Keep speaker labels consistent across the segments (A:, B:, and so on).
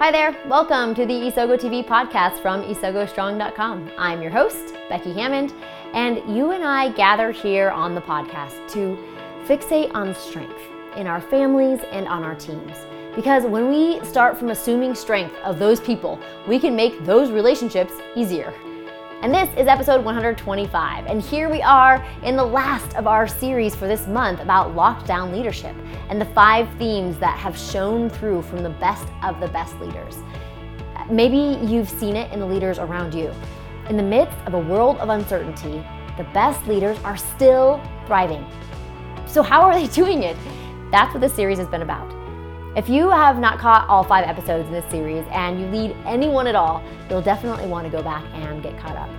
A: Hi there. Welcome to the Isogo TV podcast from isogostrong.com. I'm your host, Becky Hammond, and you and I gather here on the podcast to fixate on strength in our families and on our teams. Because when we start from assuming strength of those people, we can make those relationships easier. And this is episode 125. And here we are in the last of our series for this month about lockdown leadership and the five themes that have shown through from the best of the best leaders. Maybe you've seen it in the leaders around you. In the midst of a world of uncertainty, the best leaders are still thriving. So, how are they doing it? That's what this series has been about. If you have not caught all five episodes in this series and you lead anyone at all, you'll definitely want to go back and get caught up.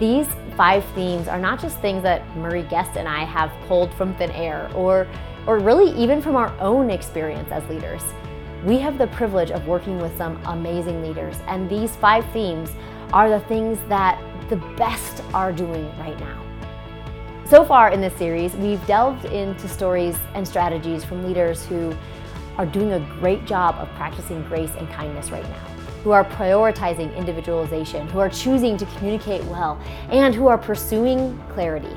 A: These five themes are not just things that Murray Guest and I have pulled from thin air or, or really even from our own experience as leaders. We have the privilege of working with some amazing leaders, and these five themes are the things that the best are doing right now. So far in this series, we've delved into stories and strategies from leaders who are doing a great job of practicing grace and kindness right now, who are prioritizing individualization, who are choosing to communicate well, and who are pursuing clarity.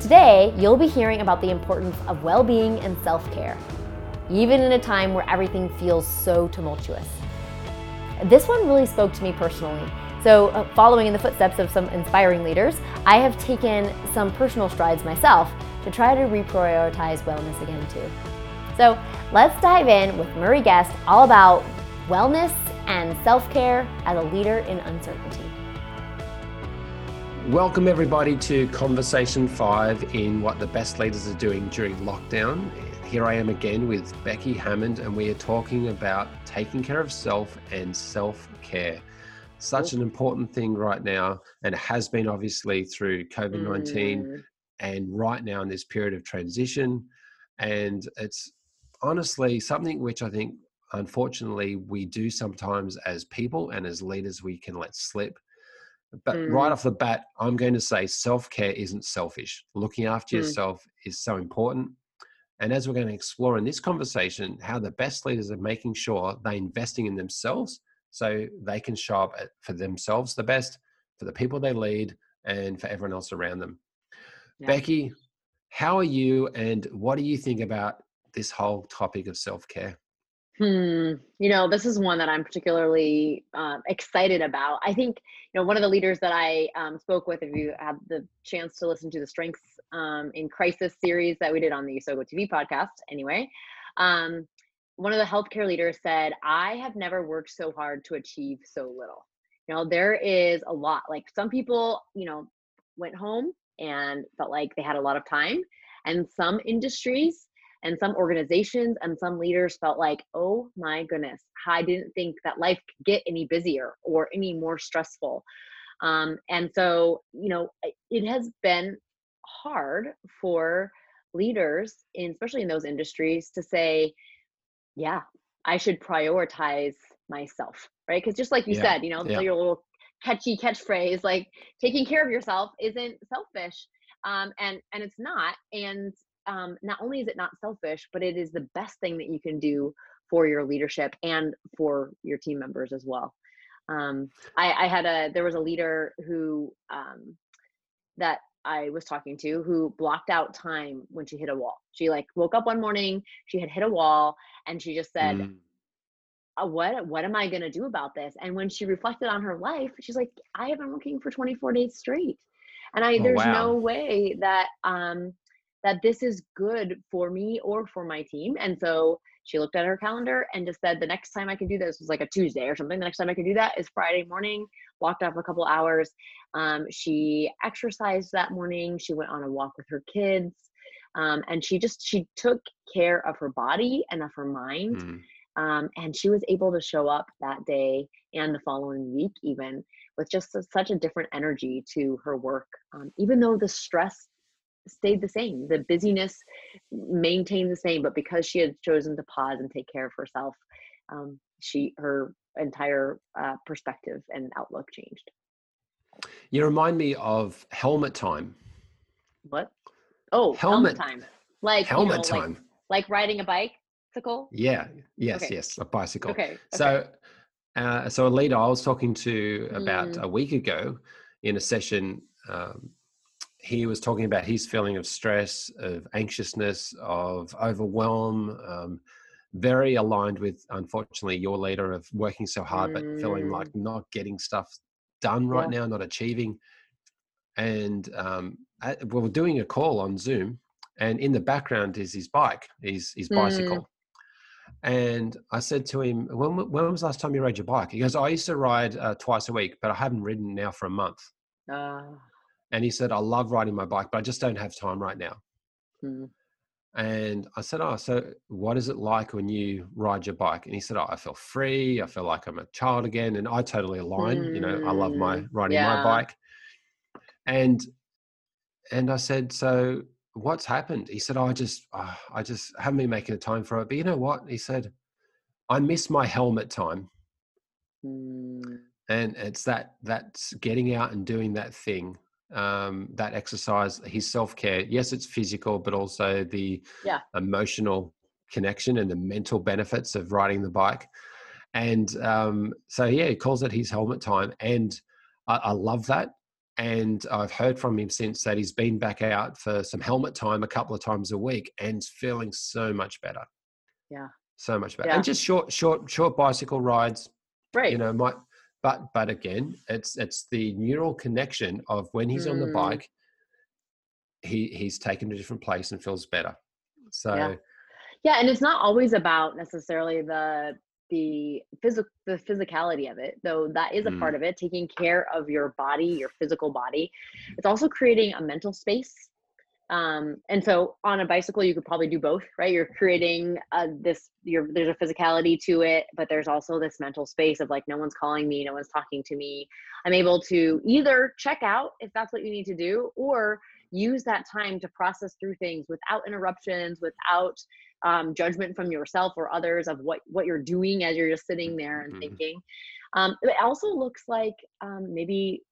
A: Today, you'll be hearing about the importance of well being and self care, even in a time where everything feels so tumultuous. This one really spoke to me personally. So, uh, following in the footsteps of some inspiring leaders, I have taken some personal strides myself to try to reprioritize wellness again, too. So let's dive in with Murray Guest all about wellness and self care as a leader in uncertainty.
B: Welcome, everybody, to Conversation 5 in what the best leaders are doing during lockdown. Here I am again with Becky Hammond, and we are talking about taking care of self and self care. Such an important thing right now, and has been obviously through COVID 19 mm. and right now in this period of transition. And it's honestly something which I think, unfortunately, we do sometimes as people and as leaders, we can let slip. But mm. right off the bat, I'm going to say self care isn't selfish. Looking after mm. yourself is so important. And as we're going to explore in this conversation, how the best leaders are making sure they're investing in themselves so they can show up for themselves the best, for the people they lead, and for everyone else around them. Yeah. Becky, how are you and what do you think about this whole topic of self care?
A: Hmm. You know, this is one that I'm particularly um, excited about. I think, you know, one of the leaders that I um, spoke with, if you had the chance to listen to the Strengths um, in Crisis series that we did on the Isogo TV podcast, anyway, um, one of the healthcare leaders said, I have never worked so hard to achieve so little. You know, there is a lot. Like some people, you know, went home and felt like they had a lot of time. And some industries, and some organizations and some leaders felt like oh my goodness i didn't think that life could get any busier or any more stressful um, and so you know it has been hard for leaders in especially in those industries to say yeah i should prioritize myself right because just like you yeah. said you know yeah. your little catchy catchphrase like taking care of yourself isn't selfish um, and and it's not and um, not only is it not selfish, but it is the best thing that you can do for your leadership and for your team members as well. Um, I, I, had a there was a leader who um, that I was talking to who blocked out time when she hit a wall. She like woke up one morning, she had hit a wall, and she just said, mm. Uh, "What what am I going to do about this?" And when she reflected on her life, she's like, "I have been working for 24 days straight." and i oh, there's wow. no way that um that this is good for me or for my team. And so she looked at her calendar and just said the next time I can do this was like a Tuesday or something. The next time I can do that is Friday morning. Walked off a couple hours. Um, she exercised that morning. She went on a walk with her kids, um, and she just she took care of her body and of her mind. Mm. Um, and she was able to show up that day and the following week even with just a, such a different energy to her work um, even though the stress stayed the same. The busyness maintained the same, but because she had chosen to pause and take care of herself, um, she her entire uh, perspective and outlook changed.
B: You remind me of helmet time.
A: What? Oh, helmet, helmet time. Like helmet you know, time. Like, like, riding a bike. bicycle?
B: Yeah. Yes.
A: Okay.
B: Yes. A bicycle.
A: Okay.
B: So, uh, so a leader I was talking to about
A: Mm.
B: a week ago in a session, um, he was talking about his feeling of stress, of anxiousness, of overwhelm. Um, very aligned with, unfortunately, your leader of working so hard but feeling
A: Mm.
B: like not getting stuff done right
A: Yeah.
B: now, not achieving. And um, I, we were doing a call on Zoom, and in the background is his bike, his his
A: Mm.
B: bicycle. And I said to him, when, when was the last time you rode your bike? He goes, I used to ride uh, twice a week, but I haven't ridden now for a month.
A: Uh,
B: And he said, I love riding my bike, but I just don't have time right now.
A: hmm.
B: And I said, Oh, so what is it like when you ride your bike? And he said, Oh, I feel free. I feel like I'm a child again. And I totally align. You know, I love my
A: Mm,
B: riding
A: yeah.
B: my bike. And and I said, So what's happened? He said, oh, I just oh, I just haven't been making the time for it. But you know what? He said, I miss my helmet time.
A: Mm,
B: and it's that that's getting out and doing that thing um that exercise his self-care yes it's physical but also the
A: Yeah.
B: emotional connection and the mental benefits of riding the bike and um so yeah he calls it his helmet time and I, I love that and i've heard from him since that he's been back out for some helmet time a couple of times a week and feeling so much better
A: Yeah.
B: so much better
A: Yeah.
B: and just short short short bicycle rides
A: right.
B: you know might but but again it's it's the neural connection of when he's on the
A: Mm.
B: bike he he's taken to a different place and feels better so
A: Yeah. yeah and it's not always about necessarily the the physical the physicality of it though that is a part
B: Mm.
A: of it taking care of your body your physical body it's also creating a mental space um and so on a bicycle you could probably do both right? You're creating uh, this you're there's a physicality to it but there's also this mental space of like no one's calling me no one's talking to me. I'm able to either check out if that's what you need to do or use that time to process through things without interruptions without um, judgment from yourself or others of what what you're doing as you're just sitting there and
B: Mhm.
A: thinking. Um, it also looks like um, maybe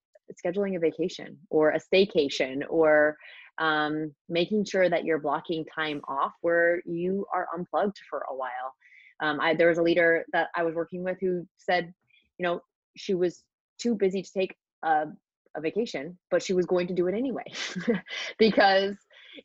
A: scheduling a vacation or a staycation or um, making sure that you're blocking time off where you are unplugged for a while um, I, there was a leader that i was working with who said you know she was too busy to take a, a vacation but she was going to do it anyway because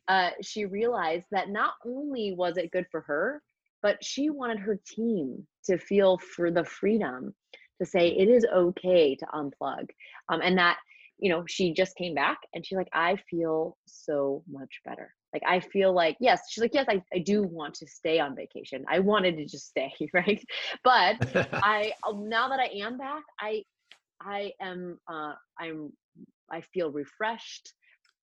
A: uh, she realized that not only was it good for her, but she wanted her team to feel for the freedom to say it is okay to unplug. Um, and that, you know, she just came back and she's like, I feel so much better. Like, I feel like, yes, she's like, yes, I, I do want to stay on vacation. I wanted to just stay, right? But I, um, now that I am back, I, I am, uh, I'm, I feel refreshed.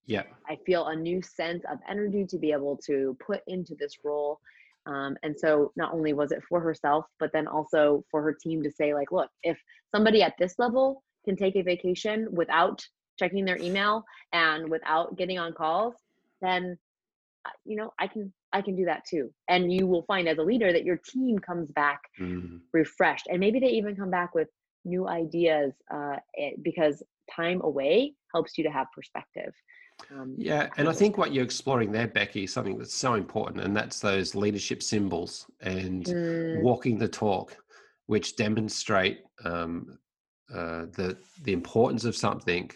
B: yeah
A: I feel a new sense of energy to be able to put into this role. Um, and so not only was it for herself, but then also for her team to say, like, look, if somebody at this level can take a vacation without checking their email and without getting on calls, then uh, you know I can I can do that too. And you will find as a leader that your team comes back
B: Mm.
A: refreshed, and maybe they even come back with new ideas uh, eh, because time away helps you to have perspective. Um,
B: yeah and i think what you're exploring there becky is something that's so important and that's those leadership symbols and
A: mm,
B: walking the talk which demonstrate um, uh, the the importance of something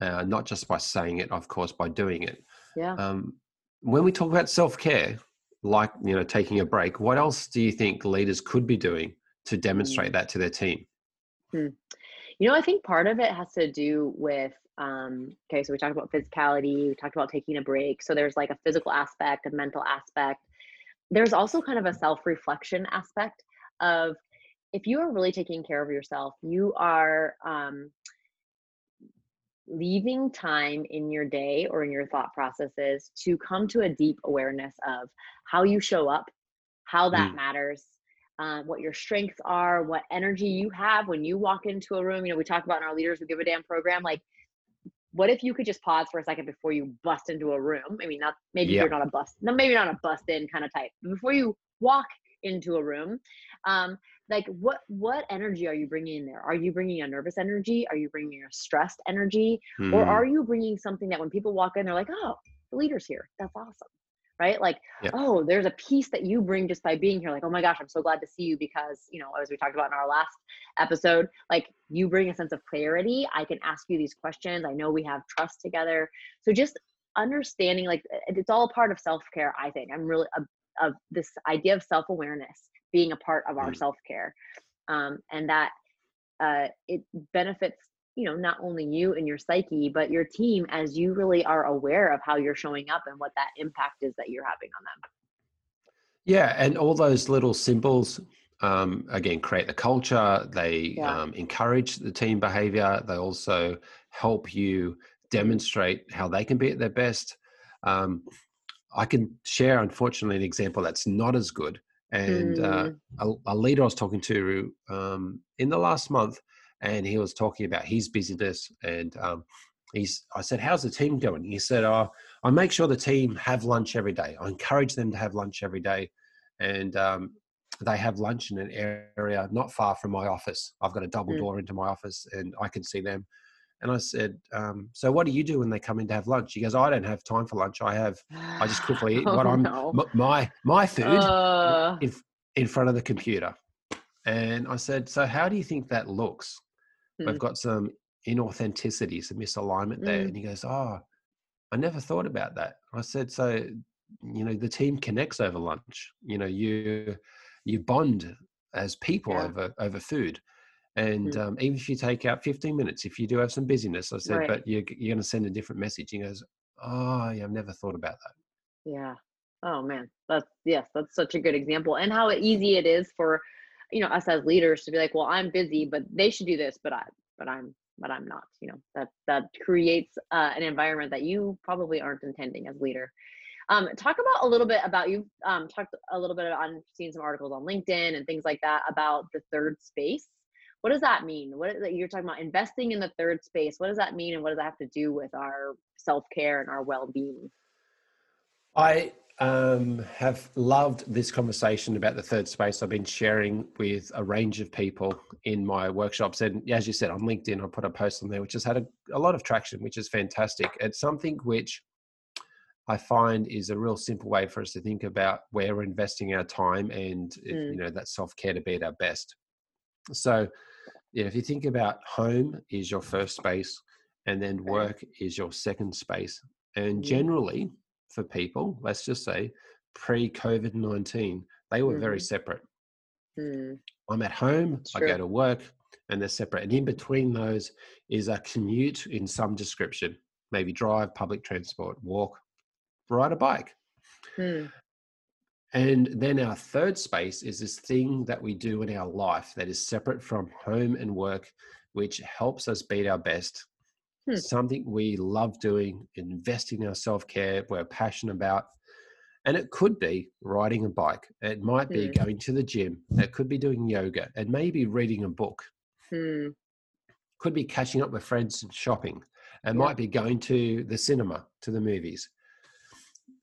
B: uh, not just by saying it of course by doing it
A: yeah.
B: um, when we talk about self-care like you know taking a break what else do you think leaders could be doing to demonstrate
A: Mm.
B: that to their team
A: You know, I think part of it has to do with um okay, so we talked about physicality, we talked about taking a break. So there's like a physical aspect, a mental aspect. There's also kind of a self-reflection aspect of if you are really taking care of yourself, you are um leaving time in your day or in your thought processes to come to a deep awareness of how you show up, how that
B: Mm.
A: matters, um, what your strengths are, what energy you have when you walk into a room. You know, we talk about in our Leaders Who Give a Damn program, like, what if you could just pause for a second before you bust into a room? I mean, not maybe
B: Yep.
A: you're not a bust, no, maybe not a bust in kind of type. But before you walk into a room, um, like what what energy are you bringing in there? Are you bringing a nervous energy? Are you bringing a stressed energy? or
B: Mm.
A: are you bringing something that when people walk in they're like oh the leader's here that's awesome right? Like, oh, there's a piece that you bring just by being here. Like, oh my gosh, I'm so glad to see you because, you know, as we talked about in our last episode, like you bring a sense of clarity. I can ask you these questions. I know we have trust together. So just understanding, like, it's all part of self care, I think. I'm really, of, of this idea of self awareness being a part of our mm. self care. Um, and that uh, it benefits you know not only you and your psyche but your team as you really are aware of how you're showing up and what that impact is that you're having on them
B: yeah and all those little symbols um, again create the culture they yeah. um, encourage the team behavior they also help you demonstrate how they can be at their best um, i can share unfortunately an example that's not as good and mm. uh, a, a, leader i was talking to um, in the last month and he was talking about his busyness and um, he's i said how's the team doing he said oh, i make sure the team have lunch every day i encourage them to have lunch every day and um, they have lunch in an area not far from my office i've got a double mm. door into my office and i can see them and i said um, so what do you do when they come in to have lunch he goes i don't have time for lunch i have i just quickly eat oh, what i'm no. my my food uh. in, in front of the computer and i said so how do you think that looks mm. we've got some inauthenticity, some misalignment there. Mm. And he goes, Oh, I never thought about that. I said, So, you know, the team connects over lunch. You know, you you bond as people yeah. over over food. And mm. um, even if you take out 15 minutes, if you do have some busyness, I said, right. but you're, you're going to send a different message. He goes, Oh, yeah, I've never thought about that.
A: Yeah. Oh, man. That's, yes, that's such a good example. And how easy it is for you know us as leaders to be like well i'm busy but they should do this but i but i'm but i'm not you know that that creates uh, an environment that you probably aren't intending as leader um, talk about a little bit about you've um, talked a little bit on seeing some articles on linkedin and things like that about the third space what does that mean what is, you're talking about investing in the third space what does that mean and what does that have to do with our self-care and our well-being
B: i um, have loved this conversation about the third space. I've been sharing with a range of people in my workshops. And as you said, on LinkedIn, I put a post on there which has had a, a lot of traction, which is fantastic. It's something which I find is a real simple way for us to think about where we're investing our time and, mm. you know, that self care to be at our best. So, yeah, if you think about home is your first space and then work is your second space. And mm. generally, for people, let's just say pre COVID 19, they were mm-hmm. very separate. Mm. I'm at home, I go to work, and they're separate. And in between those is a commute in some description maybe drive, public transport, walk, ride a bike. Mm. And then our third space is this thing that we do in our life that is separate from home and work, which helps us beat our best hmm. something we love doing, investing in our self care, we're passionate about. And it could be riding a bike, it might be hmm. going to the gym, it could be doing yoga, and maybe reading a book. Hmm. Could be catching up with friends and shopping. It yeah. might be going to the cinema, to the movies.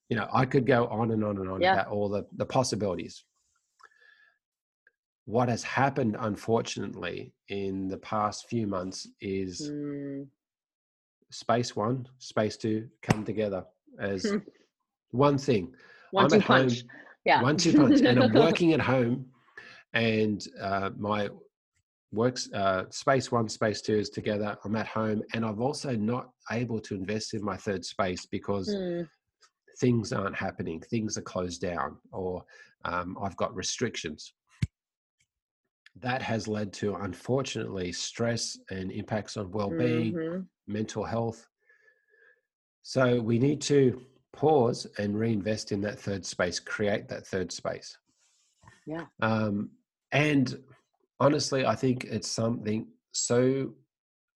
B: You know, I could go on and on and on yeah. about all the, the possibilities what has happened unfortunately in the past few months is mm space one, space two come together as one thing.
A: One I'm two punch. Home, yeah.
B: One two punch. and I'm working at home and uh, my works uh, space one, space two is together. I'm at home and I've also not able to invest in my third space because mm. Things aren't happening. Things are closed down or um, I've got restrictions that has led to unfortunately stress and impacts on well-being mm-hmm. mental health so we need to pause and reinvest in that third space create that third space
A: yeah
B: um, and honestly i think it's something so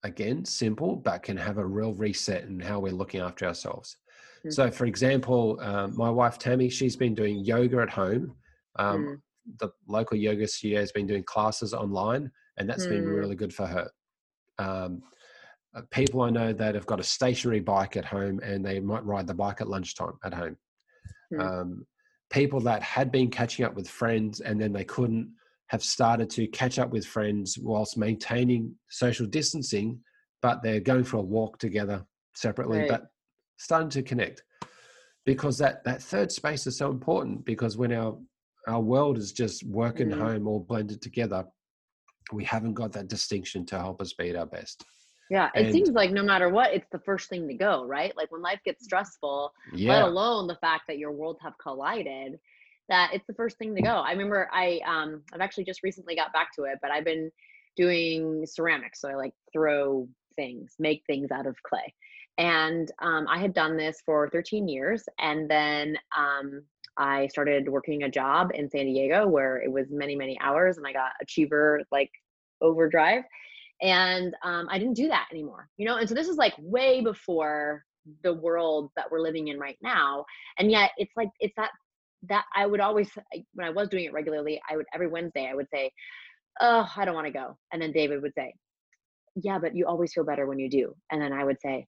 B: again simple but can have a real reset in how we're looking after ourselves mm-hmm. so for example um, my wife tammy she's been doing yoga at home um, mm the local yoga studio has been doing classes online, and that's mm. been really good for her. Um, uh, people I know that have got a stationary bike at home and they might ride the bike at lunchtime at home. Mm. Um, people that had been catching up with friends and then they couldn't have started to catch up with friends whilst maintaining social distancing, but they're going for a walk together separately, right. but starting to connect. because that that third space is so important because when our our world is just work and
A: Mhm.
B: home all blended together we haven't got that distinction to help us be at our best
A: Yeah, it
B: And-
A: seems like no matter what, it's the first thing to go, right? Like when life gets stressful, let alone the fact that your worlds have collided, that it's the first thing to go. I remember I um I've actually just recently got back to it, but I've been doing ceramics, so I like throw things, make things out of clay. And um, I had done this for 13 years, and then um, I started working a job in San Diego where it was many, many hours, and I got achiever like overdrive and um, i didn't do that anymore you know and so this is like way before the world that we're living in right now and yet it's like it's that that i would always when i was doing it regularly i would every wednesday i would say oh i don't want to go and then david would say yeah but you always feel better when you do and then i would say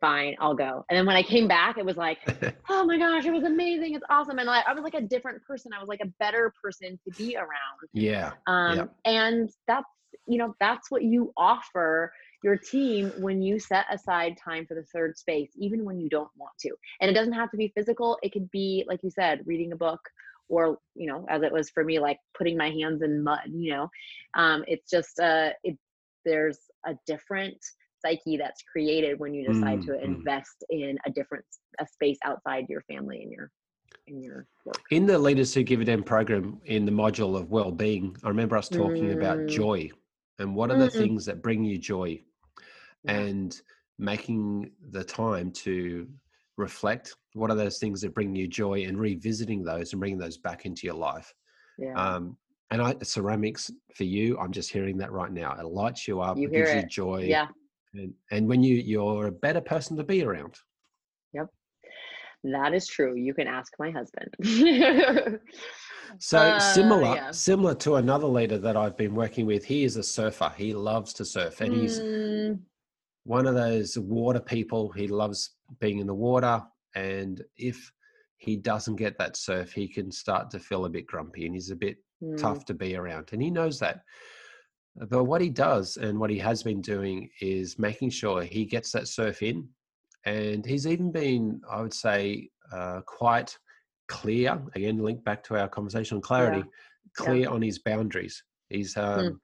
A: fine i'll go. And then when i came back it was like oh my gosh it was amazing it's awesome. And I, I was like a different person i was like a better person to be around.
B: Yeah
A: um,
B: Yep.
A: and that's you know that's what you offer your team when you set aside time for the third space even when you don't want to. And it doesn't have to be physical it could be like you said reading a book or you know as it was for me like putting my hands in mud you know? Um, it's just uh it there's a different psyche that's created when you decide to
B: Mm, mm.
A: invest in a different a space outside your family and your in your work
B: in the leaders who damn program in the module of well-being i remember us talking about
A: Mm.
B: joy and what are the
A: Mm.
B: things that bring you joy
A: Yeah.
B: and making the time to reflect what are those things that bring you joy and revisiting those and bringing those back into your life
A: yeah
B: um and i ceramics for you i'm just hearing that right now it lights you up
A: You
B: it gives
A: hear
B: you
A: it.
B: joy
A: yeah
B: and, and when you you're a better person to be around Yep.
A: That is true. You can ask my husband.
B: so
A: Uh,
B: similar
A: yeah.
B: similar to another leader that i've been working with he is a surfer he loves to surf and he's
A: Mm,
B: one of those water people. He loves being in the water. And if he doesn't get that surf, he can start to feel a bit grumpy and he's a bit
A: mm,
B: tough to be around. And he knows that. But what he does and what he has been doing is making sure he gets that surf in. And he's even been, I would say, uh, quite clear. Again, link back to our conversation on clarity,
A: Yeah.
B: clear on his boundaries. He's um,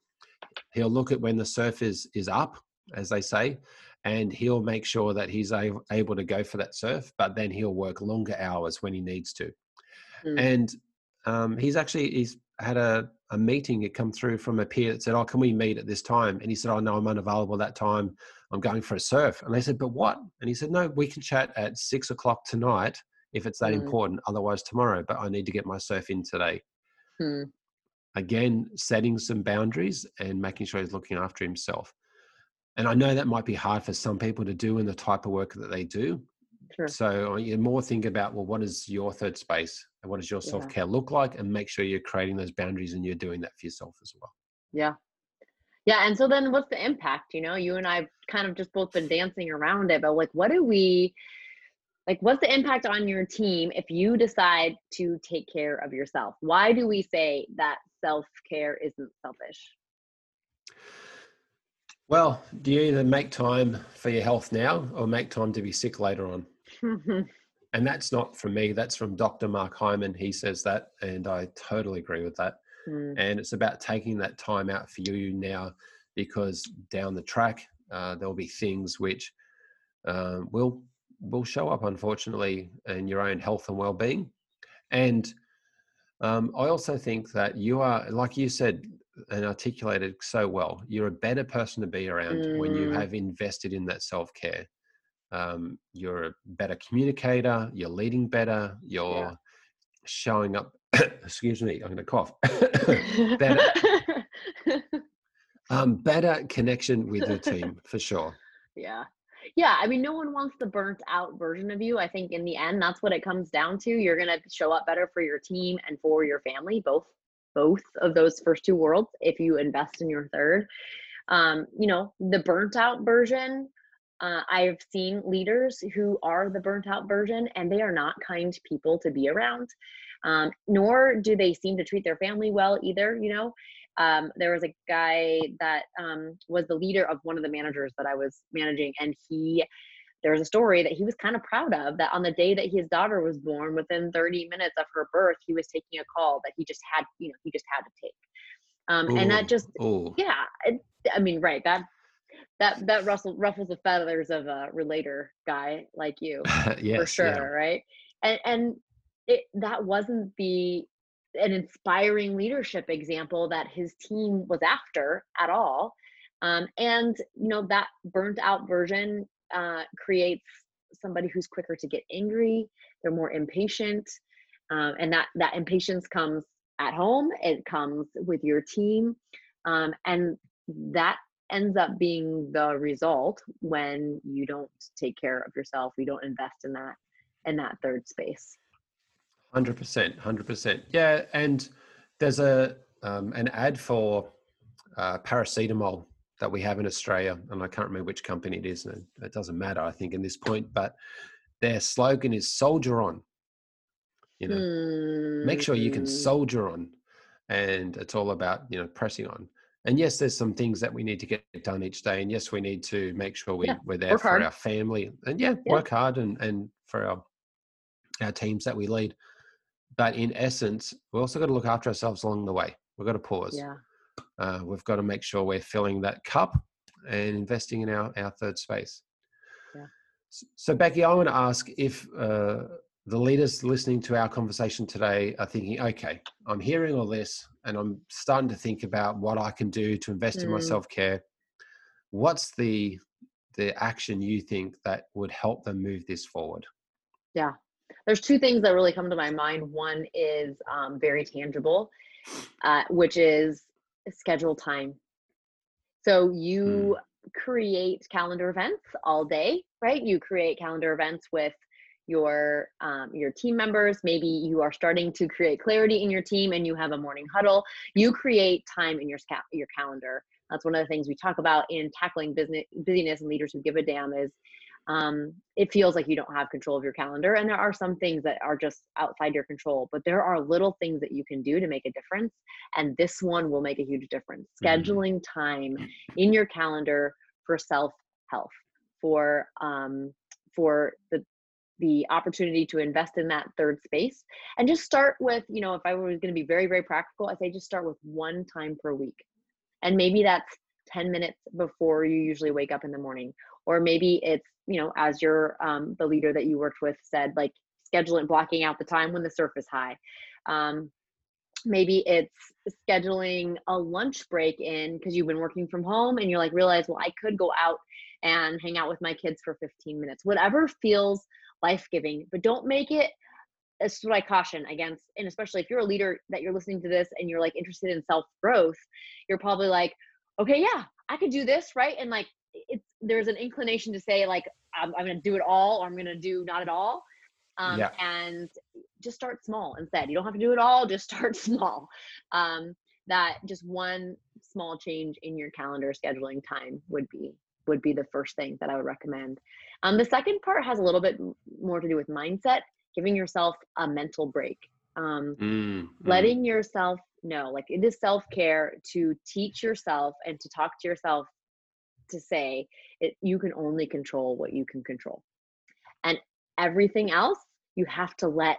B: he'll look at when the surf is is up, as they say, and he'll make sure that he's a- able to go for that surf. But then he'll work longer hours when he needs to.
A: mm,
B: And um, he's actually he's had a, a meeting it come through from a peer that said, "Oh, can we meet at this time?" And he said, "Oh no, I'm unavailable that time. I'm going for a surf." And they said, "But what?" And he said, "No, we can chat at six o'clock tonight if it's that
A: Mm.
B: important. Otherwise, tomorrow. But I need to get my surf in today."
A: mm,
B: Again, setting some boundaries and making sure he's looking after himself. And I know that might be hard for some people to do in the type of work that they do.
A: sure.
B: So you more think about, well, what is your third space and what does your
A: Yeah.
B: self care look like? And make sure you're creating those boundaries and you're doing that for yourself as well.
A: Yeah. Yeah. And so then what's the impact? You know, you and I've kind of just both been dancing around it, but like, what do we, like, what's the impact on your team if you decide to take care of yourself? Why do we say that self care isn't selfish?
B: Well, do you either make time for your health now or make time to be sick later on? Hmm. And that's not from me, that's from Dr. Mark Hyman. He says that, and I totally agree with that.
A: Mm,
B: and it's about taking that time out for you now because down the track uh, there'll be things which um, will will show up unfortunately in your own health and well-being and um, i also think that you are like you said and articulated so well you're a better person to be around when you
A: Mm.
B: have invested in that self-care um, you're a better communicator you're leading better you're showing up excuse me i'm going to cough better um, better connection with your team for sure
A: yeah. Yeah. I mean, no one wants the burnt out version of you. I think in the end, that's what it comes down to. You're going to show up better for your team and for your family, both both of those first two worlds if you invest in your third um, you know the burnt out version uh, i've seen leaders who are the burnt out version and they are not kind people to be around um, nor do they seem to treat their family well either you know um, there was a guy that um, was the leader of one of the managers that i was managing and he there was a story that he was kind of proud of that on the day that his daughter was born, within 30 minutes of her birth, he was taking a call that he just had, you know, he just had to take. Um, and that just,
B: ooh.
A: yeah, it, I mean, right. That, that, that ruffles, ruffles the feathers of a relator guy like you
B: yes,
A: for sure.
B: yeah.
A: Right. And, and it, that wasn't the, an inspiring leadership example that his team was after at all. Um, and you know that burnt out version uh, creates somebody who's quicker to get angry. They're more impatient, um, and that that impatience comes at home. It comes with your team, um, and that ends up being the result when you don't take care of yourself. You don't invest in that in that third space.
B: Hundred percent, hundred percent. Yeah, and there's a um, an ad for uh, paracetamol that we have in Australia, and I can't remember which company it is, and it doesn't matter, I think, in this point, but their slogan is soldier on. You know, mm-hmm. make sure you can hmm. soldier on. And it's all about, you know, pressing on. And yes, there's some things that we need to get done each day. And yes, we need to make sure we, yeah, we're there for hard. our family and yeah, yeah, work hard and, and for our our teams that we lead. But in essence, we also got to look after ourselves along the way. We've got to pause.
A: Yeah
B: uh, we've got to make sure we're filling that cup and investing in our, our third space.
A: Yeah.
B: So, Becky, I want to ask if uh, the leaders listening to our conversation today are thinking, okay, I'm hearing all this and I'm starting to think about what I can do to invest mm. in my mm. self care. What's the the action you think that would help them move this forward?
A: Yeah, there's two things that really come to my mind. One is um, very tangible, uh, which is schedule time. So you mm. create calendar events all day, right? You create calendar events with your um, your team members maybe you are starting to create clarity in your team and you have a morning huddle you create time in your your calendar that's one of the things we talk about in tackling business busyness and leaders who give a damn is um, it feels like you don't have control of your calendar. And there are some things that are just outside your control, but there are little things that you can do to make a difference. And this one will make a huge difference. Mm-hmm. Scheduling time in your calendar for self health, for um, for the the opportunity to invest in that third space and just start with you know if i was going to be very very practical i say just start with one time per week. And maybe that's 10 minutes before you usually wake up in the morning. Or maybe it's you know as your um, the leader that you worked with said like scheduling blocking out the time when the surf is high. Um, maybe it's scheduling a lunch break in because you've been working from home and you're like realize well i could go out and hang out with my kids for 15 minutes. Whatever feels life-giving but don't make it this is what i caution against and especially if you're a leader that you're listening to this and you're like interested in self-growth you're probably like okay yeah i could do this right and like it's there's an inclination to say like I'm, I'm going to do it all or I'm going to do not at all. Um, yeah. And just start small instead. You don't have to do it all. Just start small. Um, that just one small change in your calendar scheduling time would be would be the first thing that I would recommend. Um, the second part has a little bit more to do with mindset, giving yourself a mental break. Um, mm, letting mm. yourself know, like it is self care to teach yourself and to talk to yourself to say it, you can only control what you can control and everything else you have to let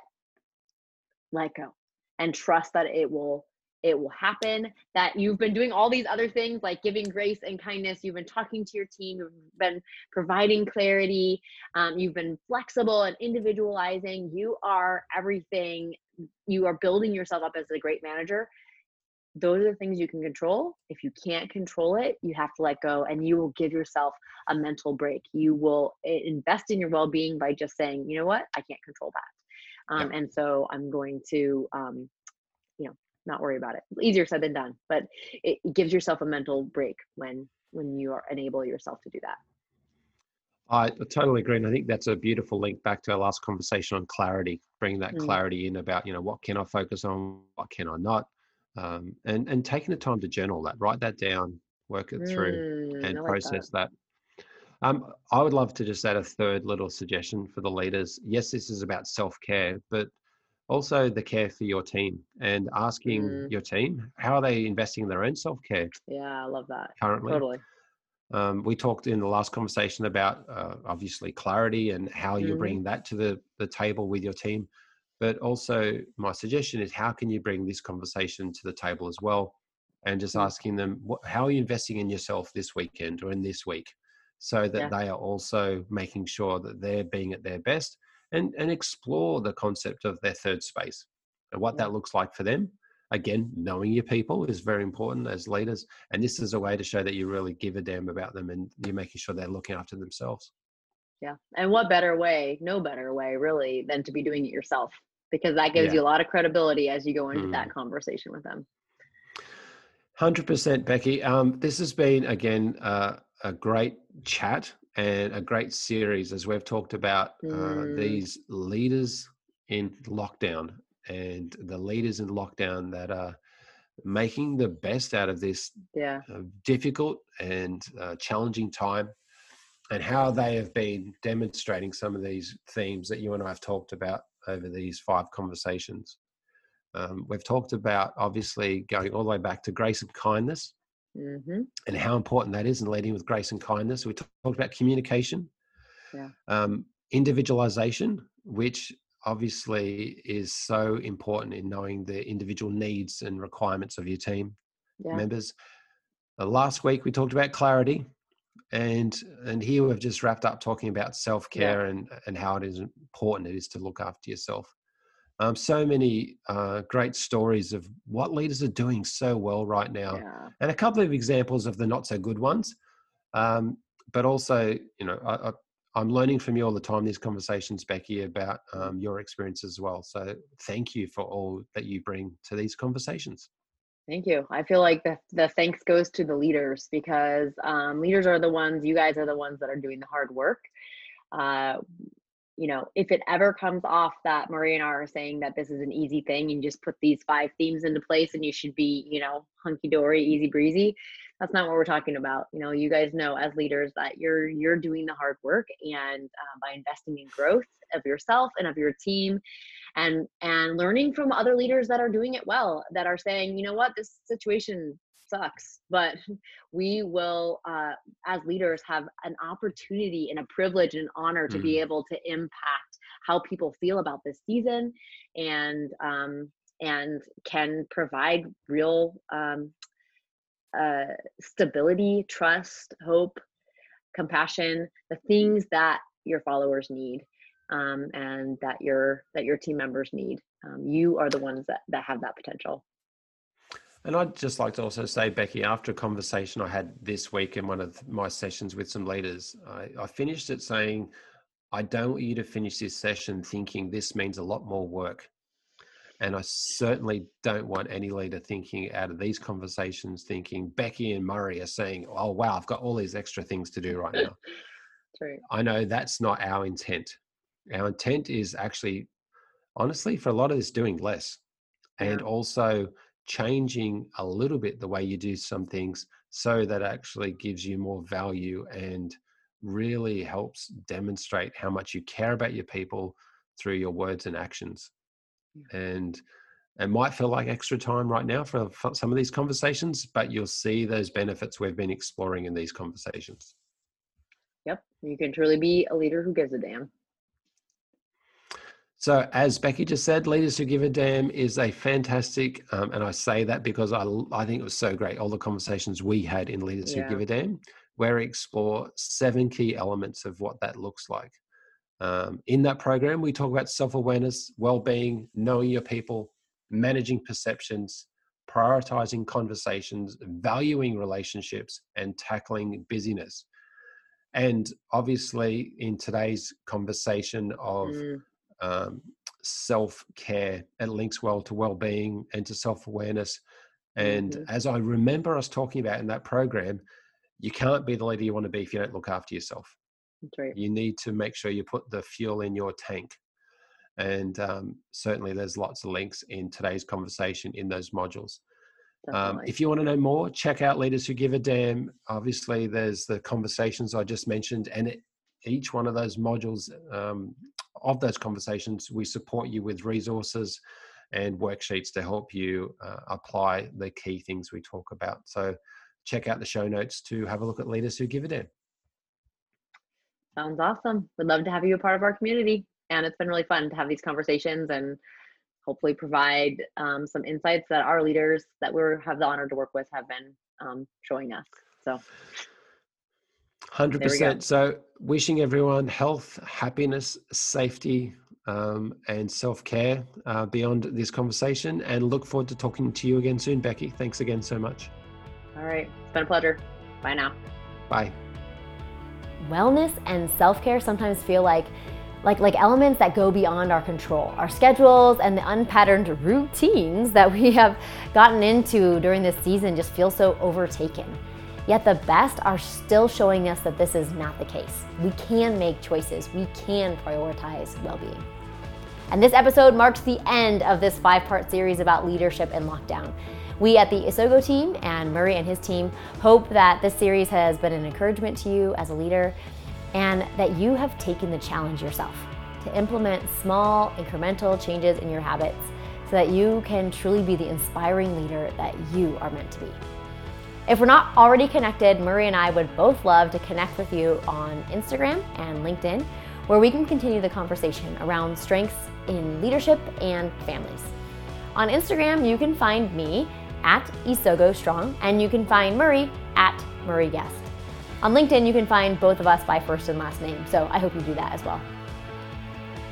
A: let go and trust that it will it will happen that you've been doing all these other things like giving grace and kindness you've been talking to your team you've been providing clarity um, you've been flexible and individualizing you are everything you are building yourself up as a great manager those are the things you can control. If you can't control it, you have to let go and you will give yourself a mental break. You will eh, invest in your well being by just saying, you know what, I can't control that. Um, yeah. And so I'm going to, um, not worry about it. Easier said than done, but it, it gives yourself a mental break when when you are enable yourself to do that.
B: I totally agree, and I think that's a beautiful link back to our last conversation on clarity. Bringing that mm. clarity in about you know what can I focus on, what can I not, um, and and taking the time to journal that, write that down, work it through,
A: mm,
B: and
A: like
B: process
A: that.
B: that. Um, I would love to just add a third little suggestion for the leaders. Yes, this is about self care, but also the care for your team and asking mm. your team how are they investing in their own self care.
A: Yeah, I love that
B: currently.
A: Totally.
B: Um, we talked in the last conversation about uh, obviously clarity and how you
C: Mhm.
B: bring that to the, the table with your team. But also, my suggestion is how can you bring this conversation to the table as well? And just
C: Mm.
B: asking them, what, how are you investing in yourself this weekend or in this week? So that
C: Yeah.
B: they are also making sure that they're being at their best and, and explore the concept of their third space and what that looks like for them. Again, knowing your people is very important as leaders. And this is a way to show that you really give a damn about them and you're making sure they're looking after themselves.
C: Yeah. And what better way, no better way really than to be doing it yourself because that gives
B: Yeah.
C: you a lot of credibility as you go into
B: Mm.
C: that conversation with them.
B: 100% Becky. Um, this has been, again, uh, a great chat and a great series as we've talked about uh,
C: Mm.
B: these leaders in lockdown and the leaders in lockdown that are making the best out of this
C: Yeah.
B: uh, difficult and uh, challenging time and how they have been demonstrating some of these themes that you and I have talked about over these five conversations. Um, we've talked about obviously going all the way back to grace and kindness
C: hmm
B: and how important that is in leading with grace and kindness. We talked about communication,
C: Yeah.
B: um, individualization, which obviously is so important in knowing the individual needs and requirements of your team
C: Yeah.
B: members. Uh, last week we talked about clarity, and and here we've just wrapped up talking about self care and and how it is important it is to look after yourself. Um, so many uh, great stories of what leaders are doing so well right now,
C: Yeah.
B: and a couple of examples of the not so good ones. Um, but also, you know, I, I, I'm learning from you all the time. These conversations, Becky, about um, your experience as well. So thank you for all that you bring to these conversations.
C: Thank you. I feel like the, the thanks goes to the leaders because um, leaders are the ones, you guys are the ones that are doing the hard work. Uh, you know, if it ever comes off that Murray and I are saying that this is an easy thing and just put these five themes into place and you should be, you know, hunky dory, easy breezy, that's not what we're talking about. You know, you guys know as leaders that you're you're doing the hard work and uh, by investing in growth of yourself and of your team and and learning from other leaders that are doing it well that are saying you know what this situation sucks but we will uh, as leaders have an opportunity and a privilege and honor to be
B: Mm.
C: able to impact how people feel about this season and um, and can provide real um, uh, stability trust hope compassion the things that your followers need um, and that your that your team members need. Um, you are the ones that that have that potential.
B: And I'd just like to also say, Becky, after a conversation I had this week in one of my sessions with some leaders, I, I finished it saying, I don't want you to finish this session thinking this means a lot more work. And I certainly don't want any leader thinking out of these conversations, thinking Becky and Murray are saying, oh, wow, I've got all these extra things to do right now.
C: Right.
B: I know that's not our intent. Our intent is actually, honestly, for a lot of this, doing less and also changing a little bit the way you do some things so that actually gives you more value and really helps demonstrate how much you care about your people through your words and actions. And it might feel like extra time right now for for some of these conversations, but you'll see those benefits we've been exploring in these conversations.
C: Yep. You can truly be a leader who gives a damn.
B: So, as Becky just said, Leaders Who Give a Damn is a fantastic, um, and I say that because I, I think it was so great. All the conversations we had in Leaders Who Give a Damn, where we explore seven key elements of what that looks like. Um, in that program, we talk about self awareness, well being, knowing your people, managing perceptions, prioritizing conversations, valuing relationships, and tackling busyness. And obviously, in today's conversation of
C: Mm,
B: um, self care. It links well to well being and to self awareness. And
C: Mhm.
B: as I remember us talking about in that program, you can't be the leader you want to be if you don't look after yourself.
C: that's right.
B: You need to make sure you put the fuel in your tank. And um, certainly, there's lots of links in today's conversation in those modules. Um, if you want to know more, check out Leaders Who Give a Damn. Obviously, there's the conversations I just mentioned, and it, each one of those modules um, of those conversations, we support you with resources and worksheets to help you uh, apply the key things we talk about. So, check out the show notes to have a look at leaders who give a damn.
C: Sounds awesome. We'd love to have you a part of our community. And it's been really fun to have these conversations and hopefully provide um, some insights that our leaders that we have the honor to work with have been um, showing us. So,
B: 100%. So, wishing everyone health, happiness, safety, um, and self care uh, beyond this conversation. And look forward to talking to you again soon, Becky. Thanks again so much.
C: All right. It's been a pleasure. Bye now.
B: Bye.
A: Wellness and self care sometimes feel like like, like elements that go beyond our control. Our schedules and the unpatterned routines that we have gotten into during this season just feel so overtaken. Yet the best are still showing us that this is not the case. We can make choices, we can prioritize well being. And this episode marks the end of this five part series about leadership in lockdown. We at the Isogo team and Murray and his team hope that this series has been an encouragement to you as a leader and that you have taken the challenge yourself to implement small, incremental changes in your habits so that you can truly be the inspiring leader that you are meant to be. If we're not already connected, Murray and I would both love to connect with you on Instagram and LinkedIn, where we can continue the conversation around strengths in leadership and families. On Instagram, you can find me at Isogo Strong, and you can find Murray at Murray Guest. On LinkedIn, you can find both of us by first and last name, so I hope you do that as well.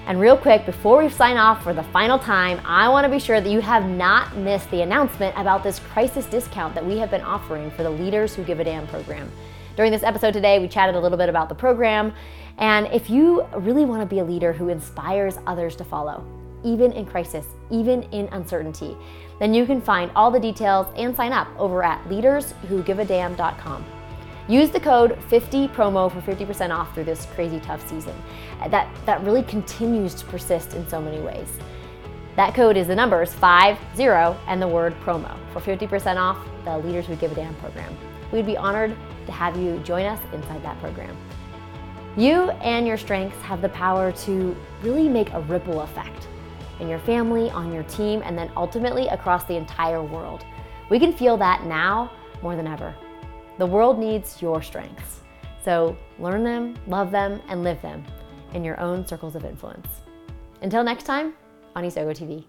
A: And real quick, before we sign off for the final time, I want to be sure that you have not missed the announcement about this crisis discount that we have been offering for the Leaders Who Give a Damn program. During this episode today, we chatted a little bit about the program. And if you really want to be a leader who inspires others to follow, even in crisis, even in uncertainty, then you can find all the details and sign up over at leaderswhogiveadamn.com. Use the code 50promo for 50% off through this crazy tough season. Uh, that, that really continues to persist in so many ways. That code is the numbers 50 and the word promo for 50% off the Leaders Who Give a Damn program. We'd be honored to have you join us inside that program. You and your strengths have the power to really make a ripple effect in your family, on your team, and then ultimately across the entire world. We can feel that now more than ever. The world needs your strengths. So learn them, love them, and live them in your own circles of influence. Until next time, on Isogo TV.